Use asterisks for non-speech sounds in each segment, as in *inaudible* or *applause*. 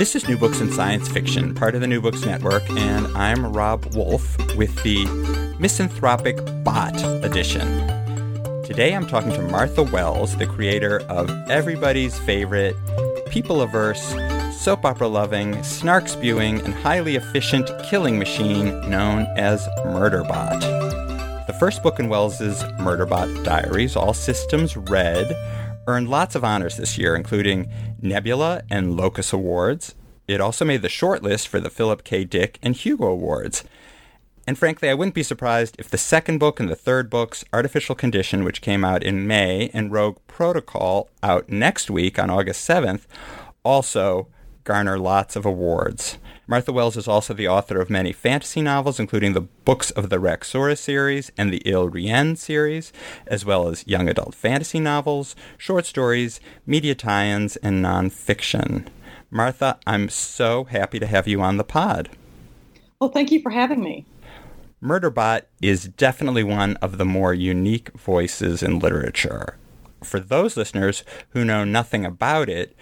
This is New Books in Science Fiction, part of the New Books Network, and I'm Rob Wolf with the Misanthropic Bot edition. Today I'm talking to Martha Wells, the creator of everybody's favorite people averse, soap opera loving, snark spewing, and highly efficient killing machine known as Murderbot. The first book in Wells's Murderbot Diaries, All Systems Red, earned lots of honors this year, including Nebula and Locus Awards. It also made the shortlist for the Philip K. Dick and Hugo Awards. And frankly, I wouldn't be surprised if the second book and the third books, Artificial Condition, which came out in May, and Rogue Protocol, out next week on August 7th, also garner lots of awards. Martha Wells is also the author of many fantasy novels, including the books of the Raxura series and the Ile-Rien series, as well as young adult fantasy novels, short stories, media tie ins, and nonfiction. Martha, I'm so happy to have you on the pod. Well, thank you for having me. Murderbot is definitely one of the more unique voices in literature. For those listeners who know nothing about it,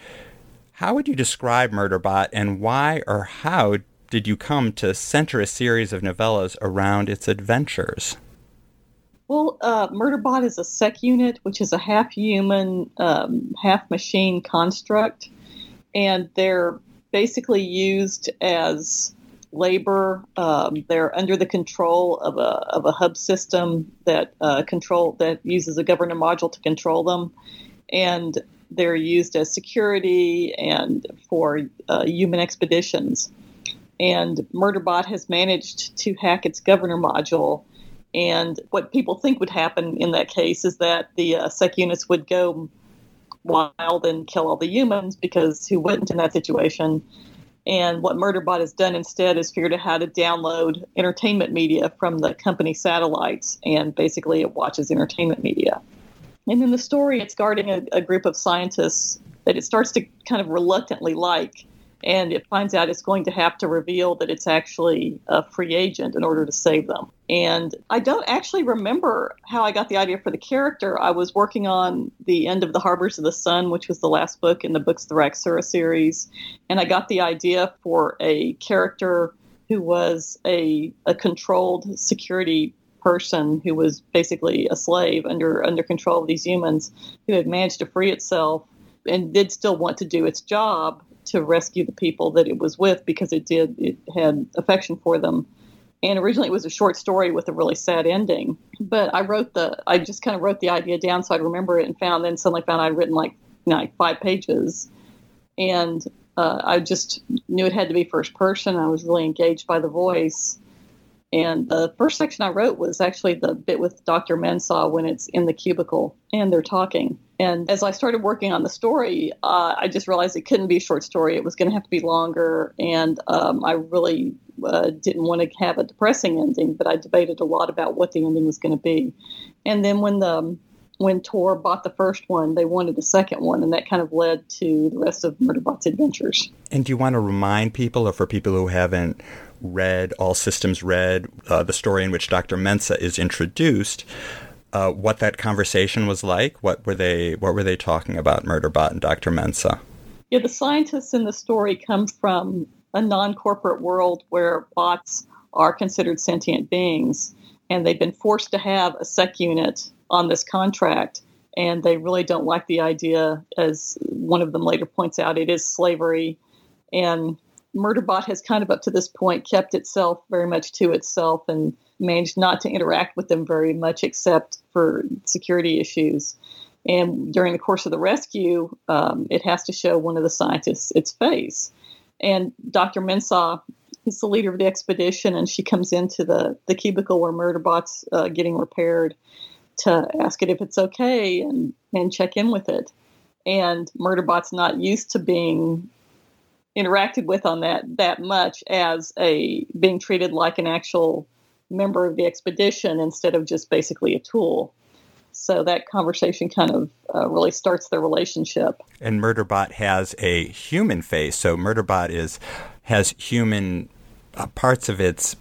how would you describe Murderbot and why or how did you come to center a series of novellas around its adventures? Well, uh, Murderbot is a sec unit, which is a half human, um, half machine construct, and they're basically used as labor. Um, they're under the control of a of a hub system that uh, control that uses a governor module to control them, and they're used as security and for uh, human expeditions. And Murderbot has managed to hack its governor module. And what people think would happen in that case is that the uh, sec units would go wild and kill all the humans because who wouldn't in that situation? And what Murderbot has done instead is figured out how to download entertainment media from the company satellites, and basically it watches entertainment media. And in the story, it's guarding a, a group of scientists that it starts to kind of reluctantly like. And it finds out it's going to have to reveal that it's actually a free agent in order to save them. And I don't actually remember how I got the idea for the character. I was working on the end of The Harbors of the Sun, which was the last book in the Books of the Raxura series. And I got the idea for a character who was a, a controlled security person who was basically a slave under under control of these humans who had managed to free itself and did still want to do its job to rescue the people that it was with because it did it had affection for them. And originally it was a short story with a really sad ending but i wrote the i just kind of wrote the idea down so i'd remember it and found then suddenly found i'd written like you know, like five pages. And uh, i just knew it had to be first person. I was really engaged by the voice and the first section I wrote was actually the bit with Dr. Mensah when it's in the cubicle and they're talking. And as I started working on the story, uh, I just realized it couldn't be a short story. It was going to have to be longer. And um, I really uh, didn't want to have a depressing ending, but I debated a lot about what the ending was going to be. And then when the when Tor bought the first one, they wanted the second one, and that kind of led to the rest of Murderbot's adventures. And do you want to remind people, or for people who haven't read All Systems Red, uh, the story in which Dr. Mensah is introduced, uh, what that conversation was like. What were they What were they talking about, Murderbot and Dr. Mensah? Yeah, the scientists in the story come from a non-corporate world where bots are considered sentient beings, and they've been forced to have a sec unit on this contract. And they really don't like the idea, as one of them later points out, it is slavery. And Murderbot has kind of up to this point kept itself very much to itself and managed not to interact with them very much except for security issues. And during the course of the rescue, um, it has to show one of the scientists its face. And Dr. Mensah is the leader of the expedition, and she comes into the, the cubicle where Murderbot's uh, getting repaired to ask it if it's okay and, and check in with it. And Murderbot's not used to being interacted with on that that much as a being treated like an actual member of the expedition instead of just basically a tool. So that conversation kind of uh, really starts their relationship. And Murderbot has a human face, so Murderbot is has human uh, parts of its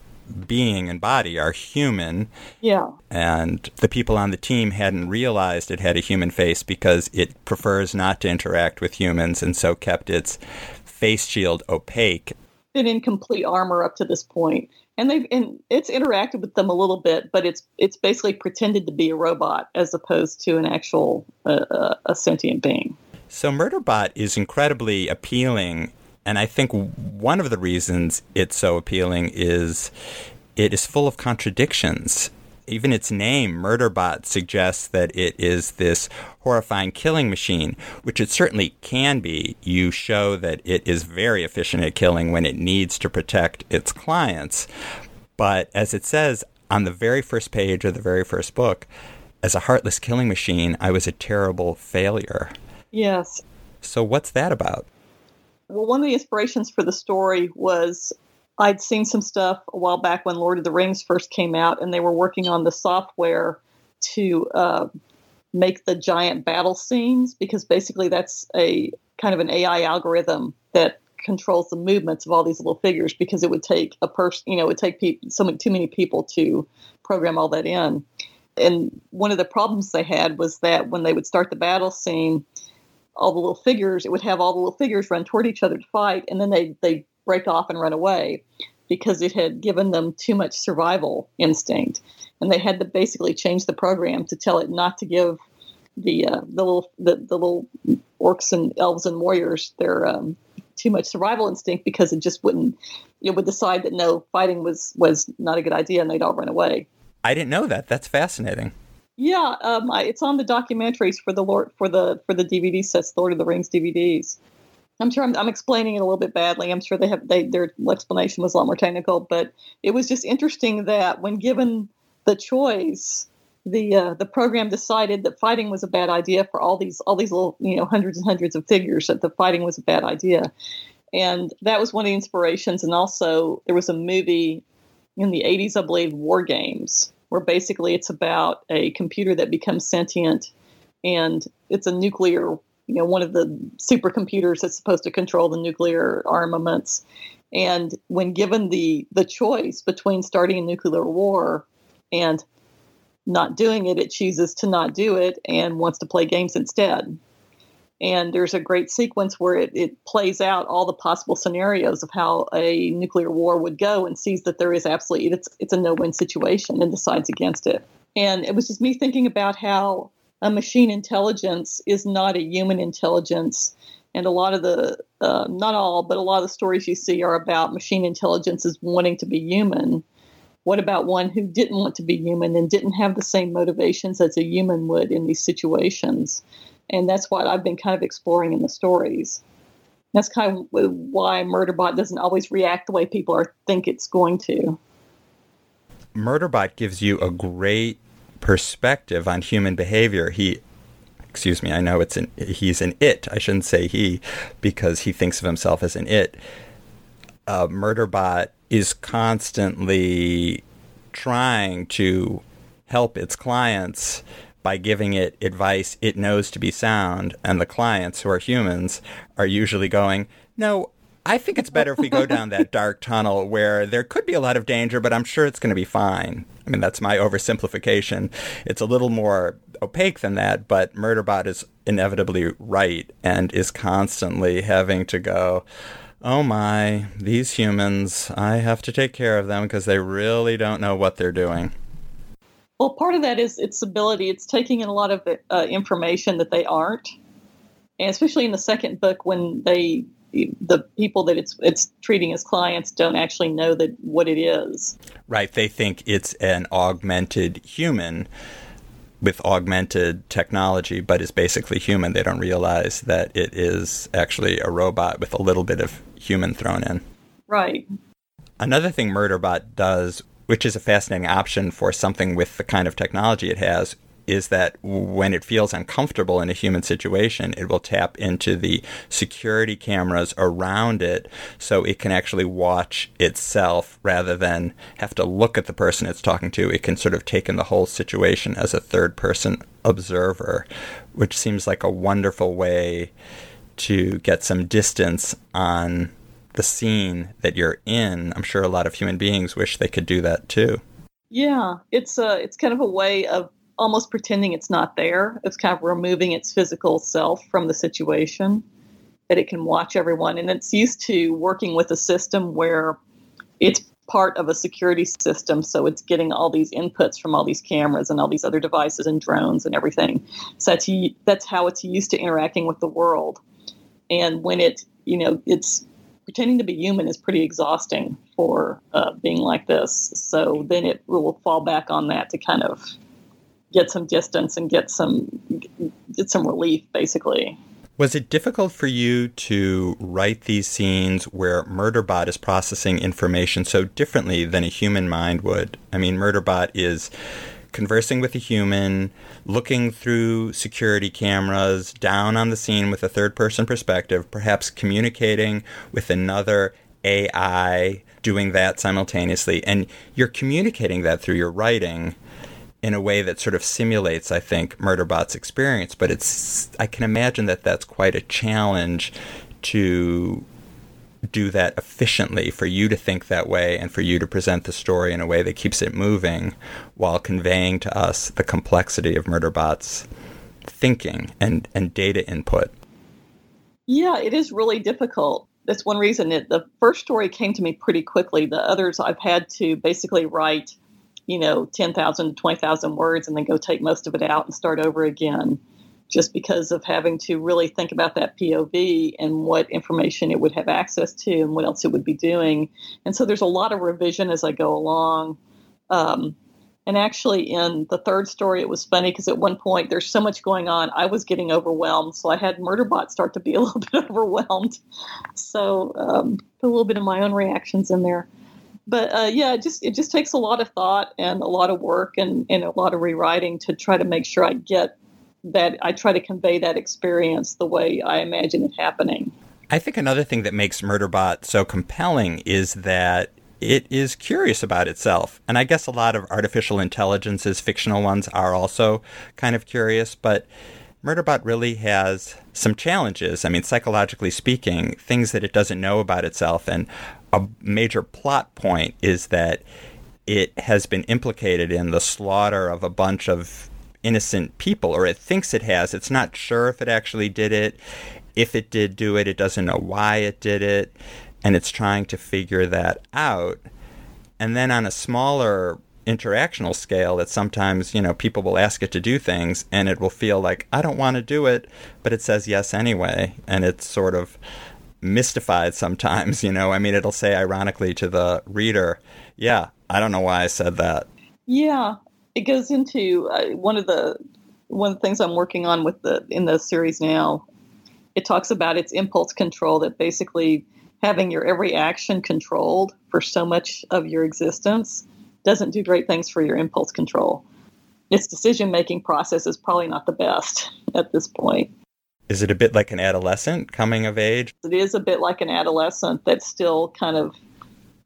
being and body are human. Yeah. And the people on the team hadn't realized it had a human face because it prefers not to interact with humans and so kept its face shield opaque. Been in complete armor up to this point. And they've and it's interacted with them a little bit, but it's it's basically pretended to be a robot as opposed to an actual uh, uh a sentient being. So Murderbot is incredibly appealing and I think one of the reasons it's so appealing is it is full of contradictions. Even its name, Murderbot, suggests that it is this horrifying killing machine, which it certainly can be. You show that it is very efficient at killing when it needs to protect its clients. But as it says on the very first page of the very first book, as a heartless killing machine, I was a terrible failure. Yes. So, what's that about? Well, one of the inspirations for the story was I'd seen some stuff a while back when Lord of the Rings first came out, and they were working on the software to uh, make the giant battle scenes because basically that's a kind of an AI algorithm that controls the movements of all these little figures because it would take a person, you know, it would take people, so many, too many people to program all that in. And one of the problems they had was that when they would start the battle scene, all the little figures, it would have all the little figures run toward each other to fight, and then they they break off and run away because it had given them too much survival instinct, and they had to basically change the program to tell it not to give the uh, the little the, the little orcs and elves and warriors their um, too much survival instinct because it just wouldn't it would decide that no fighting was was not a good idea and they'd all run away. I didn't know that. That's fascinating. Yeah, um, it's on the documentaries for the Lord for the for the DVD sets, Lord of the Rings DVDs. I'm sure I'm, I'm, explaining it a little bit badly. I'm sure they have they, their explanation was a lot more technical, but it was just interesting that when given the choice, the uh, the program decided that fighting was a bad idea for all these all these little you know hundreds and hundreds of figures that the fighting was a bad idea, and that was one of the inspirations. And also there was a movie in the 80s, I believe, War Games where basically it's about a computer that becomes sentient and it's a nuclear, you know, one of the supercomputers that's supposed to control the nuclear armaments. And when given the the choice between starting a nuclear war and not doing it, it chooses to not do it and wants to play games instead. And there's a great sequence where it, it plays out all the possible scenarios of how a nuclear war would go and sees that there is absolutely it's it's a no-win situation and decides against it. And it was just me thinking about how a machine intelligence is not a human intelligence. And a lot of the, uh, not all, but a lot of the stories you see are about machine intelligence as wanting to be human. What about one who didn't want to be human and didn't have the same motivations as a human would in these situations? And that's what I've been kind of exploring in the stories. That's kind of why Murderbot doesn't always react the way people are think it's going to. Murderbot gives you a great perspective on human behavior. He excuse me, I know it's an he's an it. I shouldn't say he because he thinks of himself as an it. Uh, Murderbot is constantly trying to help its clients by giving it advice it knows to be sound, and the clients, who are humans, are usually going, No, I think it's better if we go down that dark tunnel where there could be a lot of danger, but I'm sure it's going to be fine. I mean, that's my oversimplification. It's a little more opaque than that, but Murderbot is inevitably right and is constantly having to go, oh my, these humans, I have to take care of them because they really don't know what they're doing. Well, part of that is its ability. It's taking in a lot of uh, information that they aren't, and especially in the second book when they the people that it's it's treating as clients don't actually know that what it is. Right. They think it's an augmented human with augmented technology, but is basically human. They don't realize that it is actually a robot with a little bit of human thrown in. Right. Another thing Murderbot does which is a fascinating option for something with the kind of technology it has, is that when it feels uncomfortable in a human situation, it will tap into the security cameras around it so it can actually watch itself rather than have to look at the person it's talking to. It can sort of take in the whole situation as a third person observer, which seems like a wonderful way to get some distance on the scene that you're in. I'm sure a lot of human beings wish they could do that too. Yeah, it's a it's kind of a way of almost pretending it's not there. It's kind of removing its physical self from the situation that it can watch everyone and it's used to working with a system where it's part of a security system so it's getting all these inputs from all these cameras and all these other devices and drones and everything so that's that's how it's used to interacting with the world and when it you know it's pretending to be human is pretty exhausting for uh, being like this. So then it will fall back on that to kind of get some distance and get some get some relief, basically. Was it difficult for you to write these scenes where Murderbot is processing information so differently than a human mind would? I mean, Murderbot is conversing with a human, looking through security cameras, down on the scene with a third person perspective, perhaps communicating with another AI, doing that simultaneously. And you're communicating that through your writing in a way that sort of simulates, I think, Murderbot's experience. But it's, I can imagine that that's quite a challenge to do that efficiently for you to think that way and for you to present the story in a way that keeps it moving while conveying to us the complexity of Murderbot's thinking and, and data input. Yeah, it is really difficult. That's one reason it, the first story came to me pretty quickly. The others I've had to basically write, you know, 10,000 to 20,000 words and then go take most of it out and start over again just because of having to really think about that POV and what information it would have access to and what else it would be doing. And so there's a lot of revision as I go along. Um, and actually, in the third story, it was funny because at one point there's so much going on, I was getting overwhelmed. So I had Murderbot start to be a *laughs* little bit overwhelmed. So um, a little bit of my own reactions in there. But uh, yeah, it just it just takes a lot of thought and a lot of work and, and a lot of rewriting to try to make sure I get that I try to convey that experience the way I imagine it happening. I think another thing that makes Murderbot so compelling is that it is curious about itself. And I guess a lot of artificial intelligences, fictional ones, are also kind of curious, but Murderbot really has some challenges. I mean, psychologically speaking, things that it doesn't know about itself. And a major plot point is that it has been implicated in the slaughter of a bunch of innocent people, or it thinks it has. It's not sure if it actually did it. If it did do it, it doesn't know why it did it, and it's trying to figure that out. And then on a smaller interactional scale that sometimes you know people will ask it to do things and it will feel like i don't want to do it but it says yes anyway and it's sort of mystified sometimes *laughs* you know i mean it'll say ironically to the reader yeah i don't know why i said that yeah it goes into uh, one of the one of the things I'm working on with the in the series now. It talks about its impulse control that basically having your every action controlled for so much of your existence doesn't do great things for your impulse control. Its decision making process is probably not the best at this point. Is it a bit like an adolescent coming of age? It is a bit like an adolescent that's still kind of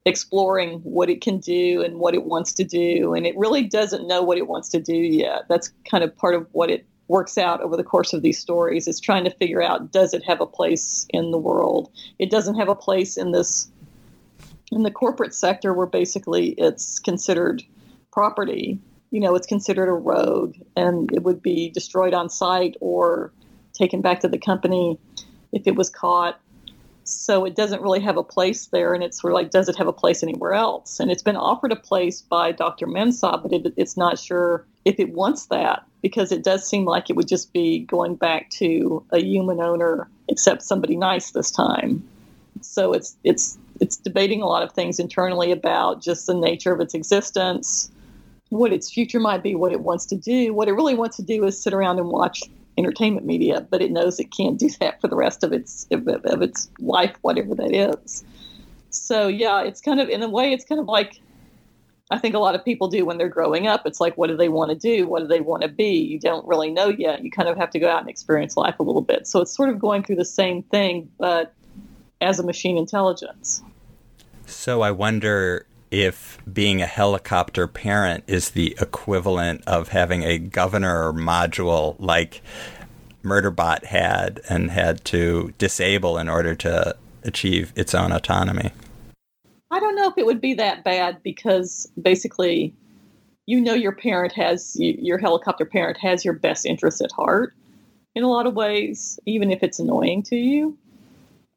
exploring what it can do and what it wants to do. And it really doesn't know what it wants to do yet. That's kind of part of what it works out over the course of these stories is trying to figure out does it have a place in the world? It doesn't have a place in this in the corporate sector where basically it's considered property. You know, it's considered a rogue and it would be destroyed on site or taken back to the company if it was caught so it doesn't really have a place there and it's sort of like does it have a place anywhere else? And it's been offered a place by dr mensah but it, it's not sure if it wants that because it does seem like it would just be going back to a human owner except somebody nice this time. So it's it's it's debating a lot of things internally about just the nature of its existence what its future might be what it wants to do. What it really wants to do is sit around and watch entertainment media, but it knows it can't do that for the rest of its of, of its life, whatever that is. So yeah, it's kind of in a way, it's kind of like I think a lot of people do when they're growing up. It's like, what do they want to do? What do they want to be? You don't really know yet. You kind of have to go out and experience life a little bit. So it's sort of going through the same thing, but as a machine intelligence. So I wonder if being a helicopter parent is the equivalent of having a governor module like Murderbot had and had to disable in order to achieve its own autonomy. I don't know if it would be that bad because basically, you know, your parent has your helicopter parent has your best interest at heart in a lot of ways, even if it's annoying to you.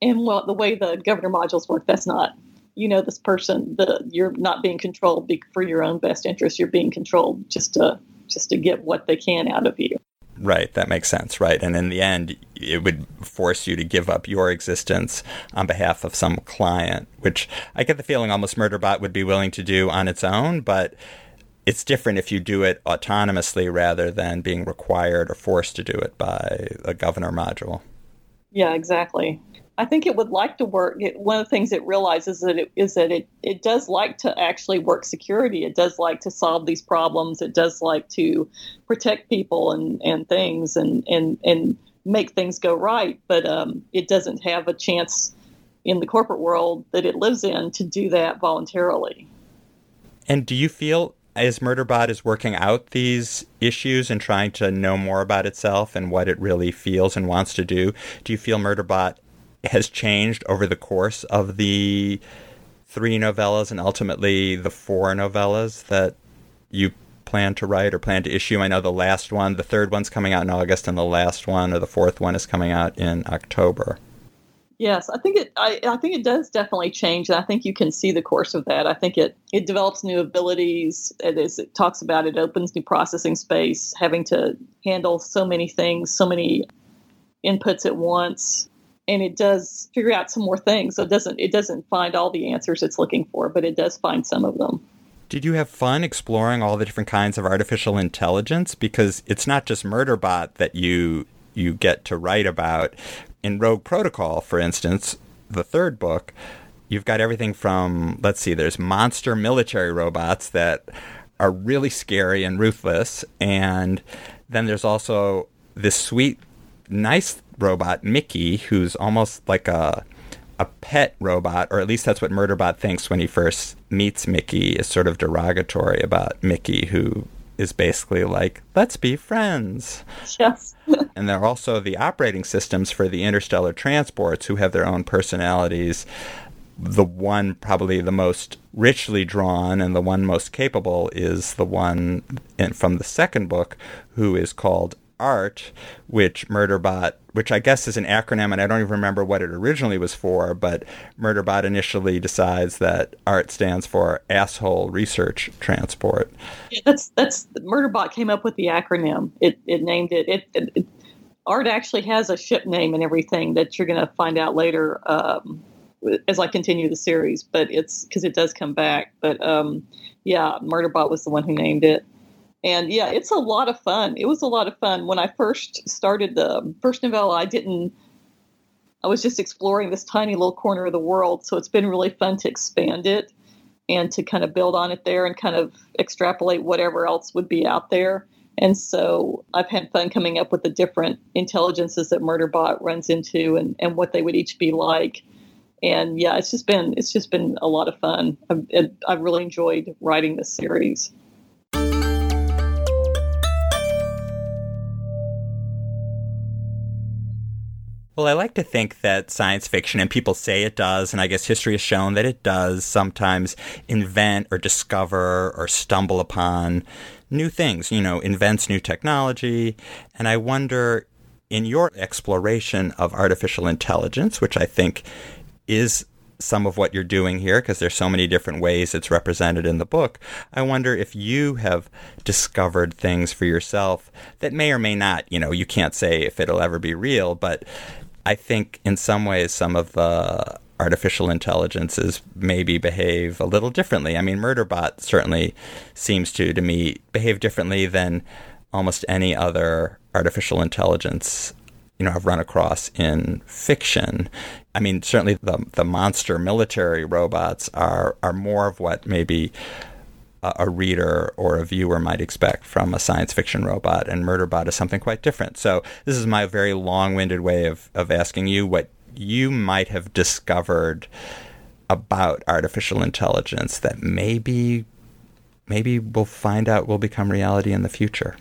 And well, the way the governor modules work, that's not. You know, this person, the you're not being controlled for your own best interest. You're being controlled just to just to get what they can out of you. Right, that makes sense, right? And in the end, it would force you to give up your existence on behalf of some client, which I get the feeling almost Murderbot would be willing to do on its own, but it's different if you do it autonomously rather than being required or forced to do it by a governor module. Yeah, exactly. I think it would like to work. It, one of the things it realizes that it, is that it, it does like to actually work security. It does like to solve these problems. It does like to protect people and, and things and, and, and make things go right. But um, it doesn't have a chance in the corporate world that it lives in to do that voluntarily. And do you feel as Murderbot is working out these issues and trying to know more about itself and what it really feels and wants to do, do you feel Murderbot has changed over the course of the three novellas and ultimately the four novellas that you plan to write or plan to issue. I know the last one, the third one's coming out in August, and the last one or the fourth one is coming out in October. Yes, I think it. I, I think it does definitely change, and I think you can see the course of that. I think it it develops new abilities. It is. It talks about it opens new processing space, having to handle so many things, so many inputs at once and it does figure out some more things. So it doesn't it doesn't find all the answers it's looking for, but it does find some of them. Did you have fun exploring all the different kinds of artificial intelligence? Because it's not just Murderbot that you you get to write about. In Rogue Protocol, for instance, the third book, you've got everything from let's see, there's monster military robots that are really scary and ruthless, and then there's also this sweet, nice robot Miki, who's almost like a a pet robot, or at least that's what Murderbot thinks when he first meets Miki, is sort of derogatory about Miki, who is basically like, let's be friends. *laughs* Yes. *laughs* and they're also the operating systems for the interstellar transports who have their own personalities. The one, probably the most richly drawn and the one most capable, is the one in, from the second book, who is called ART, which Murderbot, which I guess is an acronym, and I don't even remember what it originally was for, but Murderbot initially decides that ART stands for Asshole Research Transport. That's that's Murderbot came up with the acronym. It it named it. It, it, it ART actually has a ship name and everything that you're going to find out later um, as I continue the series. But it's because it does come back. But um, yeah, Murderbot was the one who named it and yeah, it's a lot of fun. It was a lot of fun when I first started the first novella. I didn't. I was just exploring this tiny little corner of the world, so it's been really fun to expand it and to kind of build on it there and kind of extrapolate whatever else would be out there. And so I've had fun coming up with the different intelligences that Murderbot runs into and, and what they would each be like. And yeah, it's just been it's just been a lot of fun. I've, I've really enjoyed writing this series. Well, I like to think that science fiction, and people say it does, and I guess history has shown that it does sometimes invent or discover or stumble upon new things, you know, invents new technology. And I wonder, in your exploration of artificial intelligence, which I think is some of what you're doing here because there's so many different ways it's represented in the book. I wonder if you have discovered things for yourself that may or may not, you know, you can't say if it'll ever be real, but I think in some ways some of the artificial intelligences maybe behave a little differently. I mean, Murderbot certainly seems to, to me, behave differently than almost any other artificial intelligence you know I've run across in fiction. I mean, certainly the the monster military robots are are more of what maybe a reader or a viewer might expect from a science fiction robot, and Murderbot is something quite different. So, this is my very long winded way of, of asking you what you might have discovered about artificial intelligence that maybe maybe we'll find out will become reality in the future.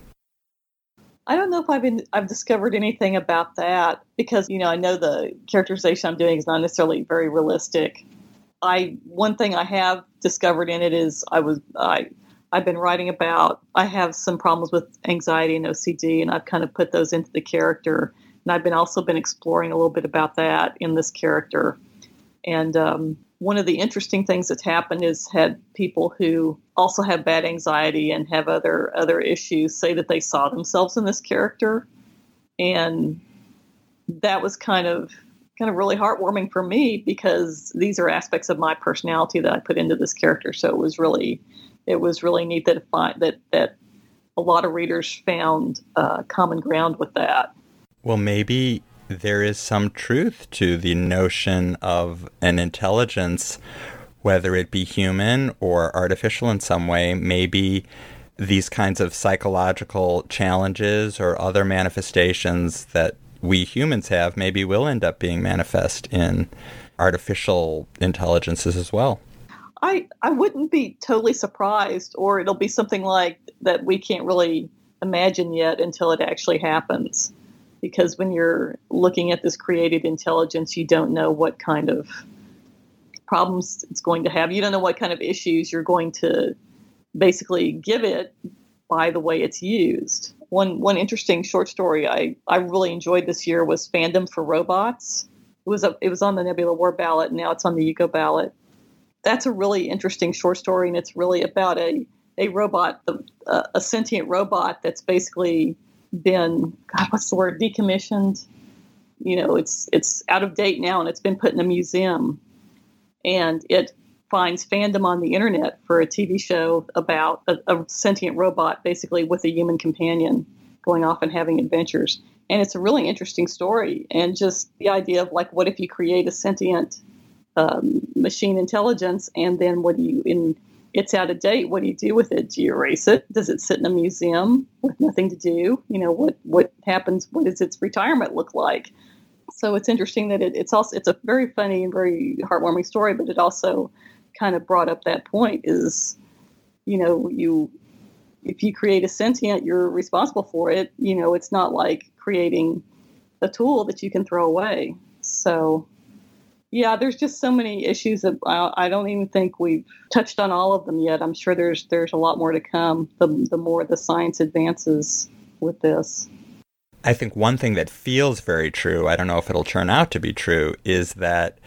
I don't know if I've been I've discovered anything about that because you know I know the characterization I'm doing is not necessarily very realistic. I one thing I have discovered in it is I was I I've been writing about I have some problems with anxiety and OCD and I've kind of put those into the character. And I've been also been exploring a little bit about that in this character. And um, one of the interesting things that's happened is had people who also have bad anxiety and have other other issues say that they saw themselves in this character. And that was kind of kind of really heartwarming for me because these are aspects of my personality that I put into this character so it was really it was really neat that find, that that a lot of readers found uh, common ground with that well maybe there is some truth to the notion of an intelligence, whether it be human or artificial in some way. Maybe these kinds of psychological challenges or other manifestations that we humans have maybe will end up being manifest in artificial intelligences as well. I, I wouldn't be totally surprised, or it'll be something like that we can't really imagine yet until it actually happens because when you're looking at this created intelligence, you don't know what kind of problems it's going to have. You don't know what kind of issues you're going to basically give it by the way it's used. One one interesting short story I, I really enjoyed this year was Fandom for Robots. It was a, it was on the Nebula Award ballot. And now it's on the Hugo ballot. That's a really interesting short story, and it's really about a a robot, a sentient robot that's basically been God, what's the word decommissioned. You know, it's it's out of date now, and it's been put in a museum, and it finds fandom on the internet for a TV show about a, a sentient robot, basically with a human companion, going off and having adventures. And it's a really interesting story, and just the idea of like, what if you create a sentient um, machine intelligence, and then what do you in it's out of date. What do you do with it? Do you erase it? Does it sit in a museum with nothing to do? You know, what what happens? What does its retirement look like? So it's interesting that it, it's also it's a very funny and very heartwarming story, but it also kind of brought up that point is, you know, you if you create a sentient, you're responsible for it. You know, it's not like creating a tool that you can throw away. So yeah, there's just so many issues that I don't even think we've touched on all of them yet. I'm sure there's there's a lot more to come. The the more the science advances with this. I think one thing that feels very true, I don't know if it'll turn out to be true, is that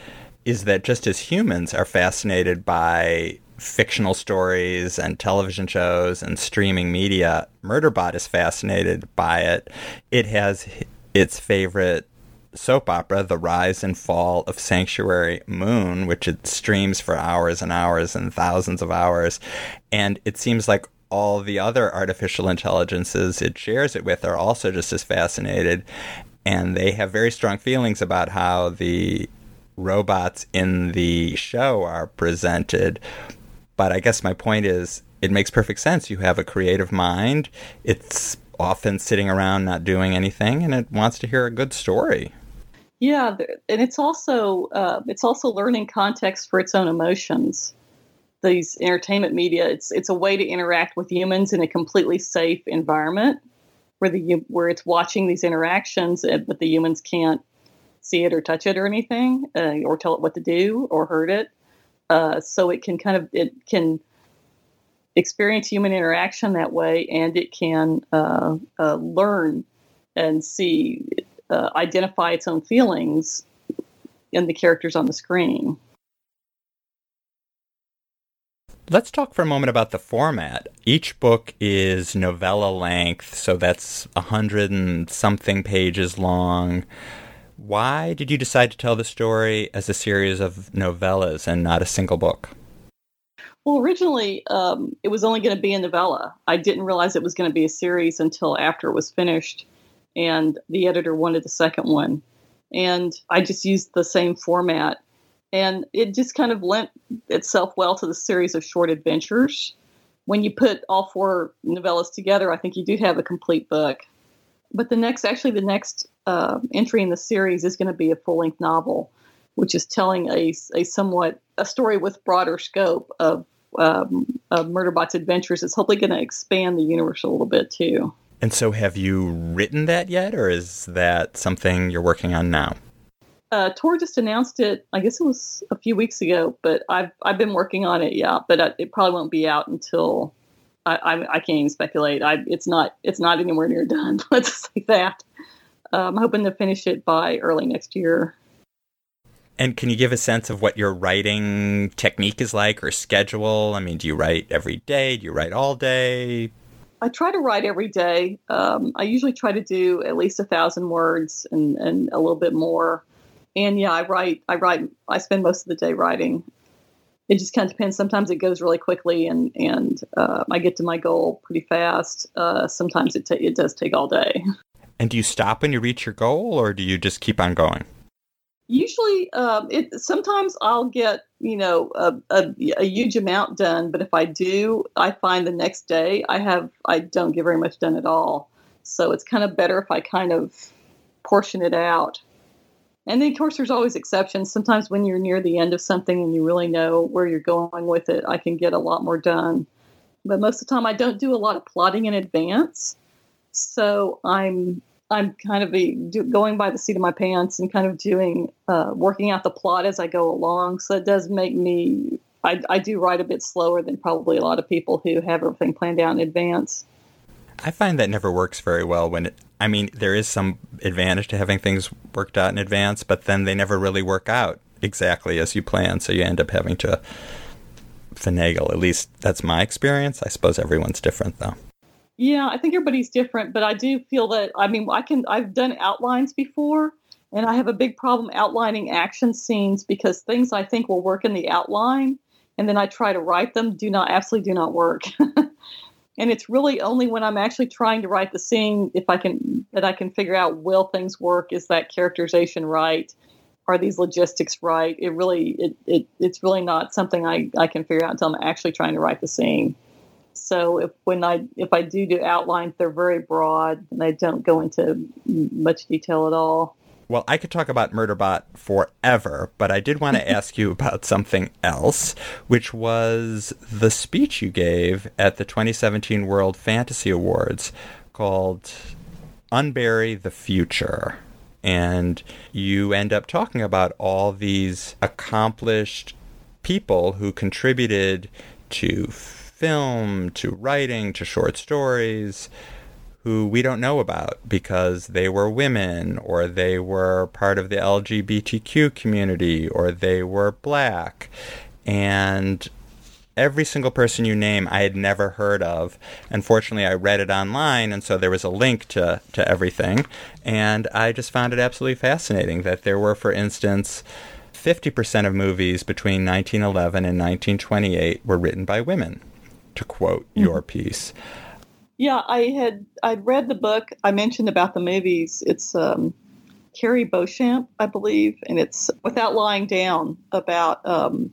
is that just as humans are fascinated by fictional stories and television shows and streaming media, Murderbot is fascinated by it. It has its favorite soap opera, The Rise and Fall of Sanctuary Moon, which it streams for hours and hours and thousands of hours. And it seems like all the other artificial intelligences it shares it with are also just as fascinated. And they have very strong feelings about how the robots in the show are presented. But I guess my point is, it makes perfect sense. You have a creative mind. It's often sitting around not doing anything and it wants to hear a good story. Yeah, and it's also uh, it's also learning context for its own emotions. These entertainment media, it's it's a way to interact with humans in a completely safe environment, where the where it's watching these interactions, but the humans can't see it or touch it or anything, uh, or tell it what to do or hurt it. Uh, so it can kind of it can experience human interaction that way, and it can uh, uh, learn and see uh, identify its own feelings in the characters on the screen. Let's talk for a moment about the format. Each book is novella length, so that's a hundred and something pages long. Why did you decide to tell the story as a series of novellas and not a single book? Well, originally um, it was only going to be a novella. I didn't realize it was going to be a series until after it was finished and the editor wanted the second one. And I just used the same format. And it just kind of lent itself well to the series of short adventures. when you put all four novellas together, I think you do have a complete book. But the next, actually, the next uh, entry in the series is going to be a full length novel, which is telling a, a somewhat a story with broader scope of, um, of Murderbot's adventures. It's hopefully going to expand the universe a little bit too. And so, have you written that yet, or is that something you're working on now? Uh, Tor just announced it. I guess it was a few weeks ago, but I've I've been working on it. Yeah, but uh, it probably won't be out until I, I, I can't even speculate. I, it's not it's not anywhere near done. *laughs* Let's say that. I'm hoping to finish it by early next year. And can you give a sense of what your writing technique is like or schedule? I mean, do you write every day? Do you write all day? I try to write every day. Um, I usually try to do at least a thousand words and, and a little bit more. And yeah, I write. I write. I spend most of the day writing. It just kind of depends. Sometimes it goes really quickly, and and uh, I get to my goal pretty fast. Uh, sometimes it ta- it does take all day. *laughs* And do you stop when you reach your goal, or do you just keep on going? Usually, um, it sometimes I'll get you know a, a, a, huge amount done, but if I do, I find the next day I have I don't get very much done at all. So it's kind of better if I kind of portion it out. And then, of course, there's always exceptions. Sometimes when you're near the end of something and you really know where you're going with it, I can get a lot more done. But most of the time, I don't do a lot of plotting in advance. So I'm I'm kind of a, do, going by the seat of my pants and kind of doing uh, working out the plot as I go along. So it does make me I, I do write a bit slower than probably a lot of people who have everything planned out in advance. I find that never works very well when it, I mean, there is some advantage to having things worked out in advance, but then they never really work out exactly as you plan. So you end up having to finagle. At least that's my experience. I suppose everyone's different though. Yeah, I think everybody's different, but I do feel that I mean I can I've done outlines before and I have a big problem outlining action scenes because things I think will work in the outline and then I try to write them do not absolutely do not work. *laughs* and it's really only when I'm actually trying to write the scene if I can that I can figure out will things work? Is that characterization right? Are these logistics right? It really it, it it's really not something I, I can figure out until I'm actually trying to write the scene so if when I if I do do outlines, they're very broad and they don't go into much detail at all. Well, I could talk about Murderbot forever, but I did want to *laughs* ask you about something else, which was the speech you gave at the 2017 World Fantasy Awards called Unbury the Future. And you end up talking about all these accomplished people who contributed to film to writing to short stories who we don't know about because they were women or they were part of the LGBTQ community or they were black. And every single person you name I had never heard of. Unfortunately, I read it online, and so there was a link to, to everything. And I just found it absolutely fascinating that there were, for instance, 50% of movies between 1911 and 1928 were written by women to quote mm-hmm. your piece. Yeah, I had I'd read the book I mentioned about the movies. It's um, Cari Beauchamp, I believe, and it's without lying down about um,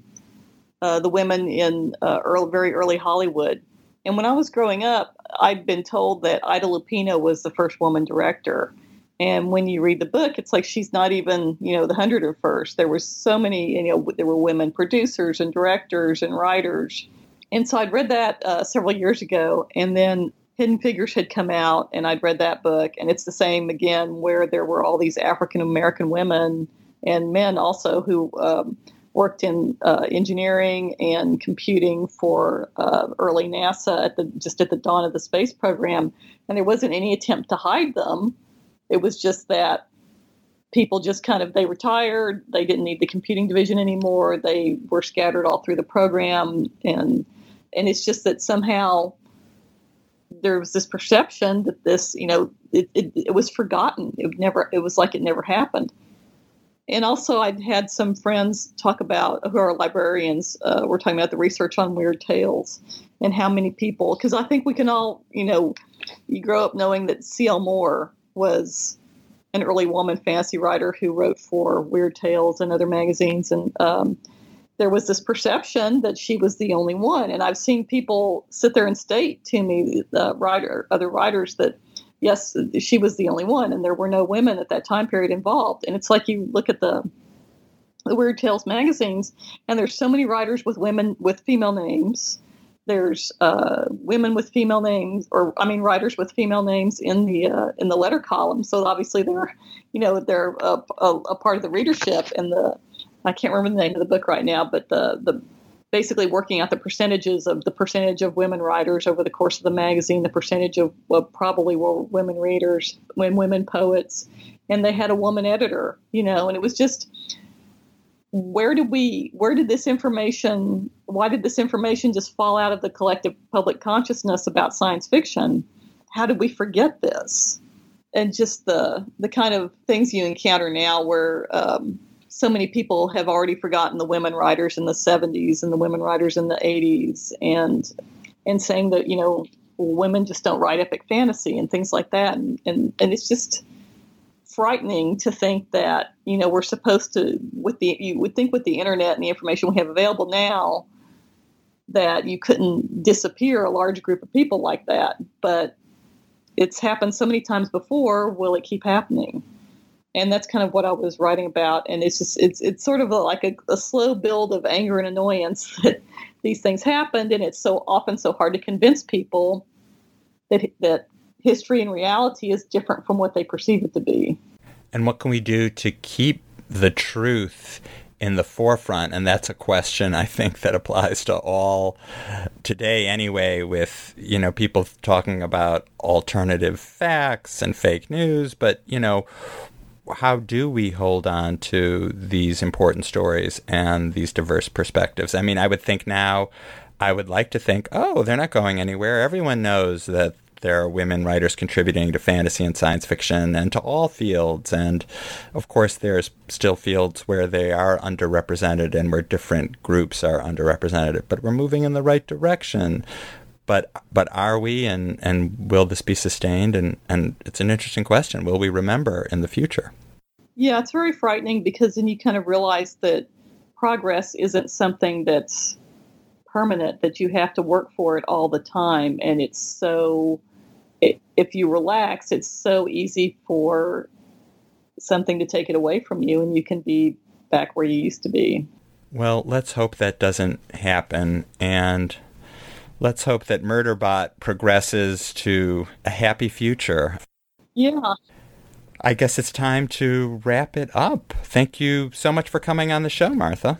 uh, the women in uh, early, very early Hollywood. And when I was growing up, I'd been told that Ida Lupino was the first woman director. And when you read the book, it's like she's not even, you know, the hundred or first. There were so many, you know, there were women producers and directors and writers and so I'd read that uh, several years ago, and then Hidden Figures had come out, and I'd read that book, and it's the same again, where there were all these African American women and men also who um, worked in uh, engineering and computing for uh, early NASA at the just at the dawn of the space program, and there wasn't any attempt to hide them. It was just that people just kind of they retired, they didn't need the computing division anymore, they were scattered all through the program, and and it's just that somehow there was this perception that this, you know, it, it, it was forgotten. It never, it was like it never happened. And also, I'd had some friends talk about who are librarians. Uh, we're talking about the research on weird tales and how many people, because I think we can all, you know, you grow up knowing that C.L. Moore was an early woman fantasy writer who wrote for Weird Tales and other magazines, and um, there was this perception that she was the only one. And I've seen people sit there and state to me, uh, writer, other writers, that yes, she was the only one, and there were no women at that time period involved. And it's like you look at the the Weird Tales magazines, and there's so many writers with women with female names. There's uh, women with female names, or I mean, writers with female names in the uh, in the letter column. So obviously they're, you know, they're a, a, a part of the readership. And the I can't remember the name of the book right now, but the the basically working out the percentages of the percentage of women writers over the course of the magazine, the percentage of well, probably were women readers, when women poets, and they had a woman editor, you know, and it was just where did we where did this information why did this information just fall out of the collective public consciousness about science fiction? How did we forget this? And just the the kind of things you encounter now where um, so many people have already forgotten the women writers in the 70s and the women writers in the 80s and and saying that you know women just don't write epic fantasy and things like that. And and, and it's just frightening to think that you know we're supposed to with the you would think with the internet and the information we have available now that you couldn't disappear a large group of people like that. But it's happened so many times before will it keep happening and that's kind of what i was writing about and it's just it's it's sort of a, like a, a slow build of anger and annoyance *laughs* that these things happened and it's so often so hard to convince people that that history and reality is different from what they perceive it to be. And what can we do to keep the truth in the forefront? And that's a question I think that applies to all today anyway, with, you know, people talking about alternative facts and fake news. But, you know, how do we hold on to these important stories and these diverse perspectives? I mean, I would think now, I would like to think, oh, they're not going anywhere. Everyone knows that there are women writers contributing to fantasy and science fiction and to all fields. And of course, there's still fields where they are underrepresented and where different groups are underrepresented. But we're moving in the right direction. But but are we and, and will this be sustained? And, and it's an interesting question. Will we remember in the future? Yeah, it's very frightening because then you kind of realize that progress isn't something that's permanent that you have to work for it all the time and it's so it, if you relax, it's so easy for something to take it away from you and you can be back where you used to be. Well, let's hope that doesn't happen. And let's hope that Murderbot progresses to a happy future. Yeah. I guess it's time to wrap it up. Thank you so much for coming on the show, Martha.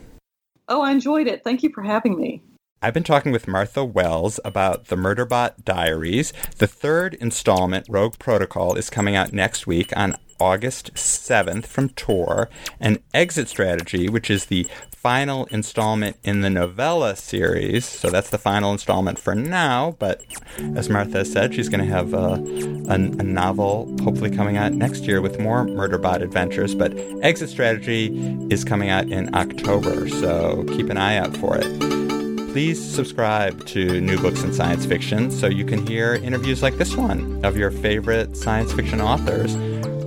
Oh, I enjoyed it. Thank you for having me. I've been talking with Martha Wells about the Murderbot Diaries. The third installment, Rogue Protocol, is coming out next week on August 7th from Tor. And Exit Strategy, which is the final installment in the novella series. So that's the final installment for now. But as Martha said, she's going to have uh, a, a, a, novel hopefully coming out next year with more Murderbot adventures. But Exit Strategy is coming out in October. So keep an eye out for it please subscribe to New Books in Science Fiction so you can hear interviews like this one of your favorite science fiction authors.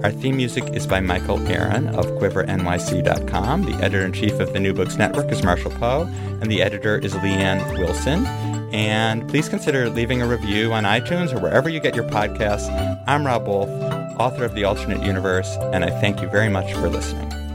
Our theme music is by Michael Aaron of QuiverNYC.com. The editor in chief of the New Books Network is Marshall Poe, and the editor is Leanne Wilson. And please consider leaving a review on iTunes or wherever you get your podcasts. I'm Rob Wolf, author of The Alternate Universe, and I thank you very much for listening.